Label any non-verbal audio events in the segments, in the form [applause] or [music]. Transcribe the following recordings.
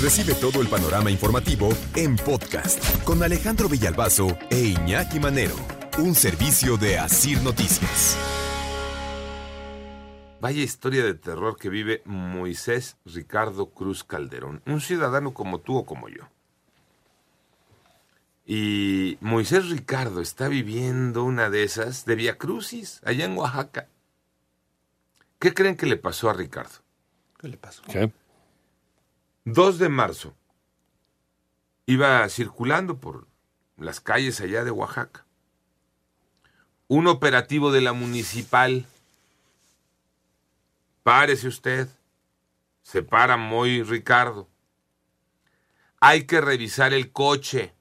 Recibe todo el panorama informativo en podcast con Alejandro Villalbazo e Iñaki Manero, un servicio de Asir Noticias. Vaya historia de terror que vive Moisés Ricardo Cruz Calderón, un ciudadano como tú o como yo. Y Moisés Ricardo está viviendo una de esas de Via Crucis, allá en Oaxaca. ¿Qué creen que le pasó a Ricardo? ¿Qué le pasó? ¿Qué? 2 de marzo. Iba circulando por las calles allá de Oaxaca. Un operativo de la municipal. Párese usted. Se para muy Ricardo. Hay que revisar el coche.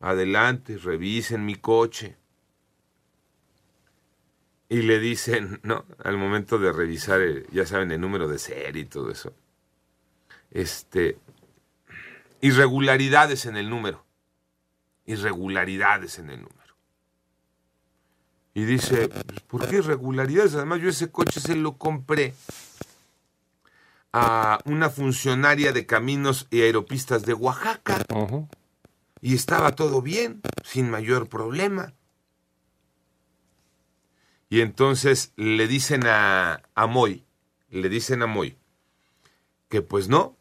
Adelante, revisen mi coche. Y le dicen, ¿no? Al momento de revisar, eh, ya saben, el número de serie y todo eso. Este. Irregularidades en el número. Irregularidades en el número. Y dice, pues, ¿por qué irregularidades? Además, yo ese coche se lo compré a una funcionaria de caminos y aeropistas de Oaxaca. Y estaba todo bien, sin mayor problema. Y entonces le dicen a, a Moy, le dicen a Moy, que pues no,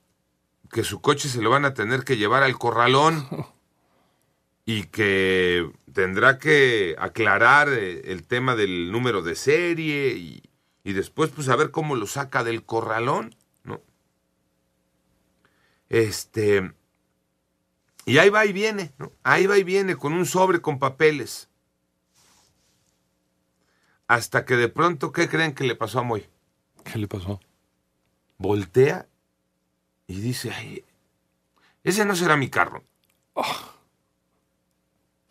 que su coche se lo van a tener que llevar al corralón [laughs] y que tendrá que aclarar eh, el tema del número de serie y, y después pues a ver cómo lo saca del corralón, ¿no? Este, y ahí va y viene, ¿no? Ahí va y viene con un sobre con papeles. Hasta que de pronto, ¿qué creen que le pasó a Moy? ¿Qué le pasó? Voltea y dice, ay, ese no será mi carro.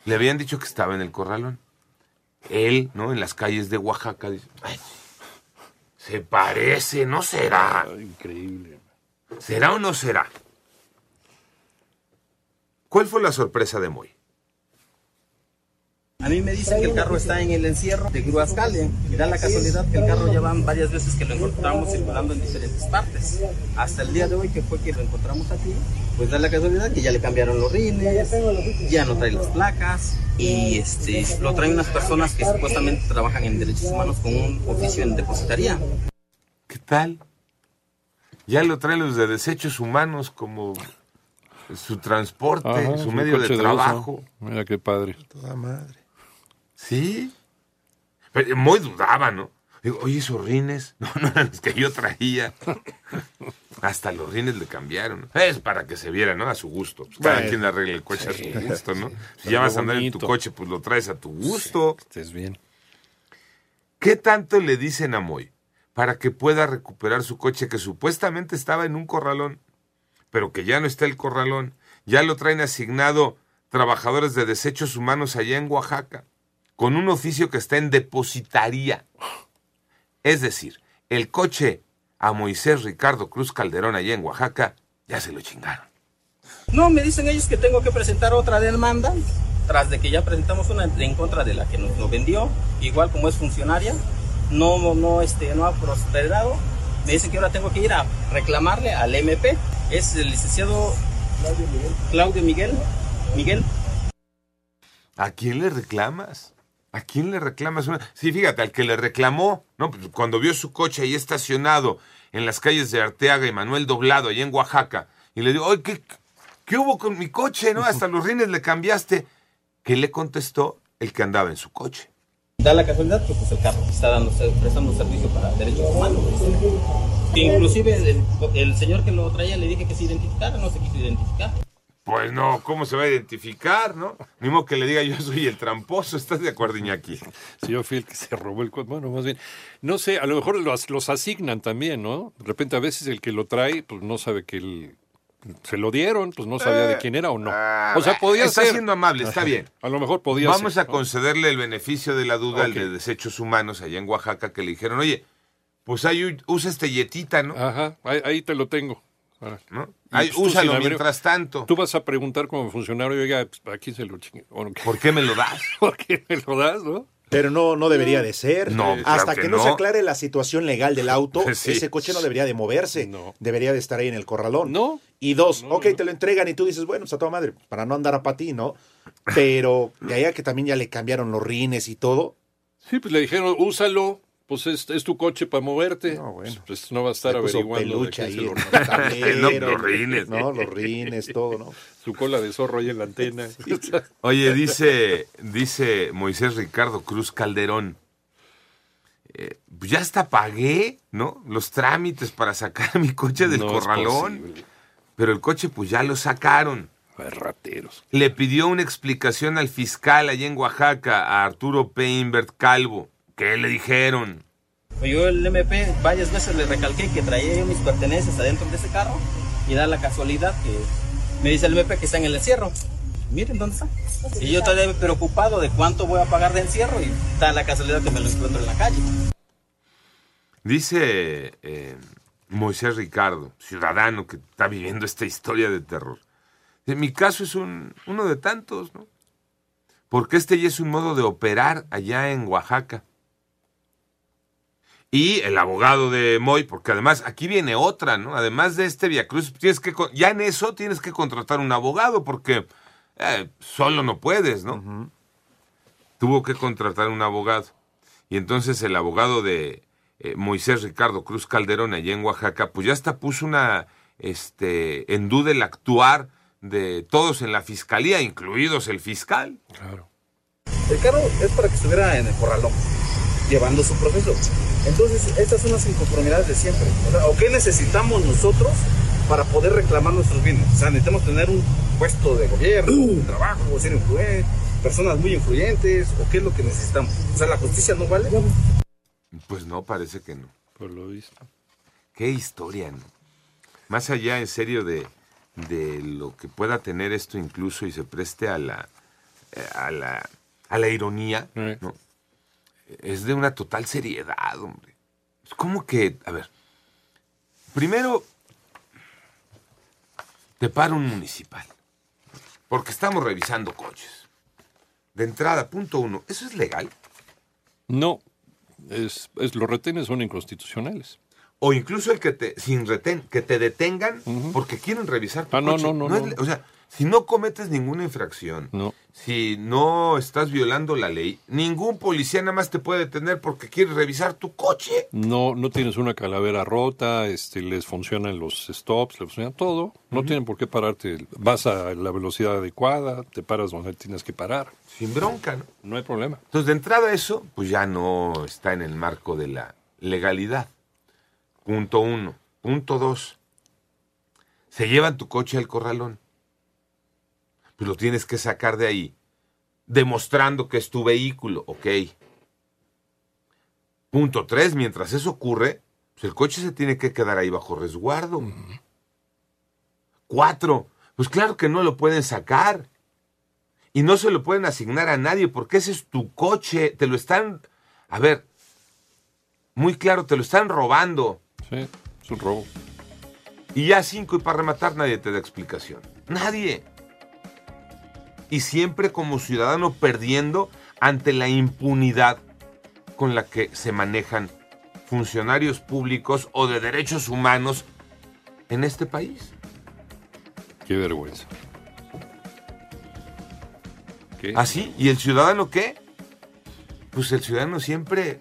Le habían dicho que estaba en el corralón. Él, ¿no? En las calles de Oaxaca, dice, ay, se parece, ¿no será? Ay, increíble. ¿Será o no será? ¿Cuál fue la sorpresa de Moy? A mí me dicen que el carro está en el encierro de Gruascale y da la casualidad que el carro ya van varias veces que lo encontramos circulando en diferentes partes. Hasta el día de hoy que fue que lo encontramos aquí, pues da la casualidad que ya le cambiaron los rines, ya no trae las placas y este lo traen unas personas que supuestamente trabajan en derechos humanos con un oficio en depositaría. ¿Qué tal? Ya lo traen los de desechos humanos como su transporte, Ajá, su medio de trabajo. Mira qué padre. Toda madre. ¿Sí? Pero muy dudaba, ¿no? Digo, oye, esos rines, [laughs] no, no eran los que yo traía. [laughs] Hasta los rines le cambiaron. Es para que se viera, ¿no? A su gusto. Pues cada Bueno, quien arregle el coche a sí, su gusto, ¿no? Si ya vas a andar en tu coche, pues lo traes a tu gusto. Estés bien. ¿Qué tanto le dicen a Moy para que pueda recuperar su coche que supuestamente estaba en un corralón, pero que ya no está el corralón? Ya lo traen asignado trabajadores de desechos humanos allá en Oaxaca, con un oficio que está en depositaría. Es decir, el coche a Moisés Ricardo Cruz Calderón allá en Oaxaca ya se lo chingaron. No, me dicen ellos que tengo que presentar otra demanda, tras de que ya presentamos una en contra de la que nos vendió, igual como es funcionaria, no, no, este, no ha prosperado. Me dicen que ahora tengo que ir a reclamarle al MP, es el licenciado Claudio Miguel. Miguel, ¿A quién le reclamas? ¿A quién le reclamas? Sí, fíjate, al que le reclamó, ¿no? Pues cuando vio su coche ahí estacionado en las calles de Arteaga y Manuel Doblado, allá en Oaxaca, y le dijo, ¿qué, ¿qué hubo con mi coche, no? Hasta los rines le cambiaste. ¿Qué le contestó el que andaba en su coche? da la casualidad que pues el carro está dando, prestando servicio para derechos humanos. Inclusive el, el señor que lo traía le dije que se identificara, no se quiso identificar. Pues no, ¿cómo se va a identificar, no? Ni modo que le diga yo soy el tramposo, ¿estás de acuerdo, Iñaki? Si yo fui el que se robó el coche. Bueno, más bien. No sé, a lo mejor los, los asignan también, ¿no? De repente a veces el que lo trae, pues no sabe que él, se lo dieron, pues no sabía de quién era o no. Ah, o sea, podía está ser. siendo amable, está bien. [laughs] A lo mejor podía Vamos ser. a concederle el beneficio de la duda al de desechos humanos allá en Oaxaca que le dijeron, oye, pues ahí usa este yetita, ¿no? Ajá, ahí, ahí te lo tengo. ¿No? Y Ahí, pues úsalo sin mientras tanto. Tú vas a preguntar como funcionario, oiga, pues, aquí se lo chingue. Bueno, ¿qué- ¿Por qué me lo das? [laughs] ¿Por qué me lo das, no? Pero no, no debería de ser. No, claro Hasta que que, no, no. se aclare la situación legal del auto, [laughs] Sí. ese coche no debería de moverse. No. Debería de estar ahí en el corralón. No. Y dos, No, ok, no. te lo entregan y tú dices, bueno, pues a toda madre, para no andar a patí, ¿no? Pero de ahí a que también ya le cambiaron los rines y todo. Sí, pues le dijeron, úsalo, pues es, es tu coche para moverte. No, bueno. Pues, pues no va a estar averiguando de peluche qué se ahí [laughs] lo- tablero, los rines. No, los rines, todo, ¿no? su cola de zorro ahí en la antena. [laughs] Oye, dice, dice Moisés Ricardo Cruz Calderón. eh, pues ya hasta pagué, ¿no? Los trámites para sacar [laughs] mi coche del No corralón. Pero el coche, pues ya lo sacaron. Ay, rateros. Le pidió una explicación al fiscal allá en Oaxaca, a Arturo Peinbert Calvo. ¿Qué le dijeron? Pues Yo el MP varias veces le recalqué que traía yo mis pertenencias adentro de ese carro y da la casualidad que me dice el MP que está en el encierro. Miren dónde está. Y yo todavía preocupado de cuánto voy a pagar de encierro y da la casualidad que me lo encuentro en la calle. Dice eh, Moisés Ricardo, ciudadano que está viviendo esta historia de terror. En mi caso es un, uno de tantos, ¿no? Porque este ya es un modo de operar allá en Oaxaca. Y el abogado de Moy, porque además aquí viene otra, ¿no? Además de este Via Cruz, tienes que, con- ya en eso tienes que contratar un abogado, porque eh, solo no puedes, ¿no? Tuvo que contratar un abogado. Y entonces el abogado de eh, Moisés Ricardo Cruz Calderón allá en Oaxaca, pues ya hasta puso una, este, en duda el actuar de todos en la fiscalía, incluidos el fiscal. Claro. El carro es para que estuviera en el corralón, llevando su proceso. Entonces, estas son las inconformidades de siempre. O, sea, ¿o qué necesitamos nosotros para poder reclamar nuestros bienes? O sea, necesitamos tener un puesto de gobierno, un [clears throat] trabajo, ser influyentes, personas muy influyentes, o qué es lo que necesitamos. O sea, la justicia no vale. Pues no, parece que no. Por lo visto. Qué historia, ¿no? Más allá, en serio, de, de lo que pueda tener esto incluso y se preste a la, eh, a la, a la ironía, Eh. ¿no? Es de una total seriedad, hombre. Es como que, a ver, primero te para un municipal, porque estamos revisando coches. De entrada, punto uno, ¿eso es legal? No, es, es- los retenes son inconstitucionales. O incluso el que te, sin retén, que te detengan porque quieren revisar tu Ah, no, coche. no, no, no. le- o sea, si no cometes ninguna infracción, No. si no estás violando la ley, ningún policía nada más te puede detener porque quiere revisar tu coche. No, no tienes una calavera rota, este, les funcionan los stops, les funciona todo. No tienen por qué pararte. Vas a la velocidad adecuada, te paras donde tienes que parar. Sin bronca, ¿no? No hay problema. Entonces, de entrada eso, pues ya no está en el marco de la legalidad. Punto uno. Punto dos. Se llevan tu coche al corralón. Pues lo tienes que sacar de ahí, demostrando que es tu vehículo, ok. Punto tres, mientras eso ocurre, pues el coche se tiene que quedar ahí bajo resguardo. Cuatro, pues claro que no lo pueden sacar. Y no se lo pueden asignar a nadie porque ese es tu coche. Te lo están, a ver, muy claro, te lo están robando. Sí, es un robo. Y ya cinco, y para rematar nadie te da explicación. Nadie. Y siempre como ciudadano perdiendo ante la impunidad con la que se manejan funcionarios públicos o de derechos humanos en este país. Qué vergüenza. ¿Qué? ¿Así? ¿Y el ciudadano qué? Pues el ciudadano siempre,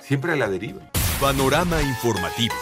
siempre a la deriva. Panorama informativo.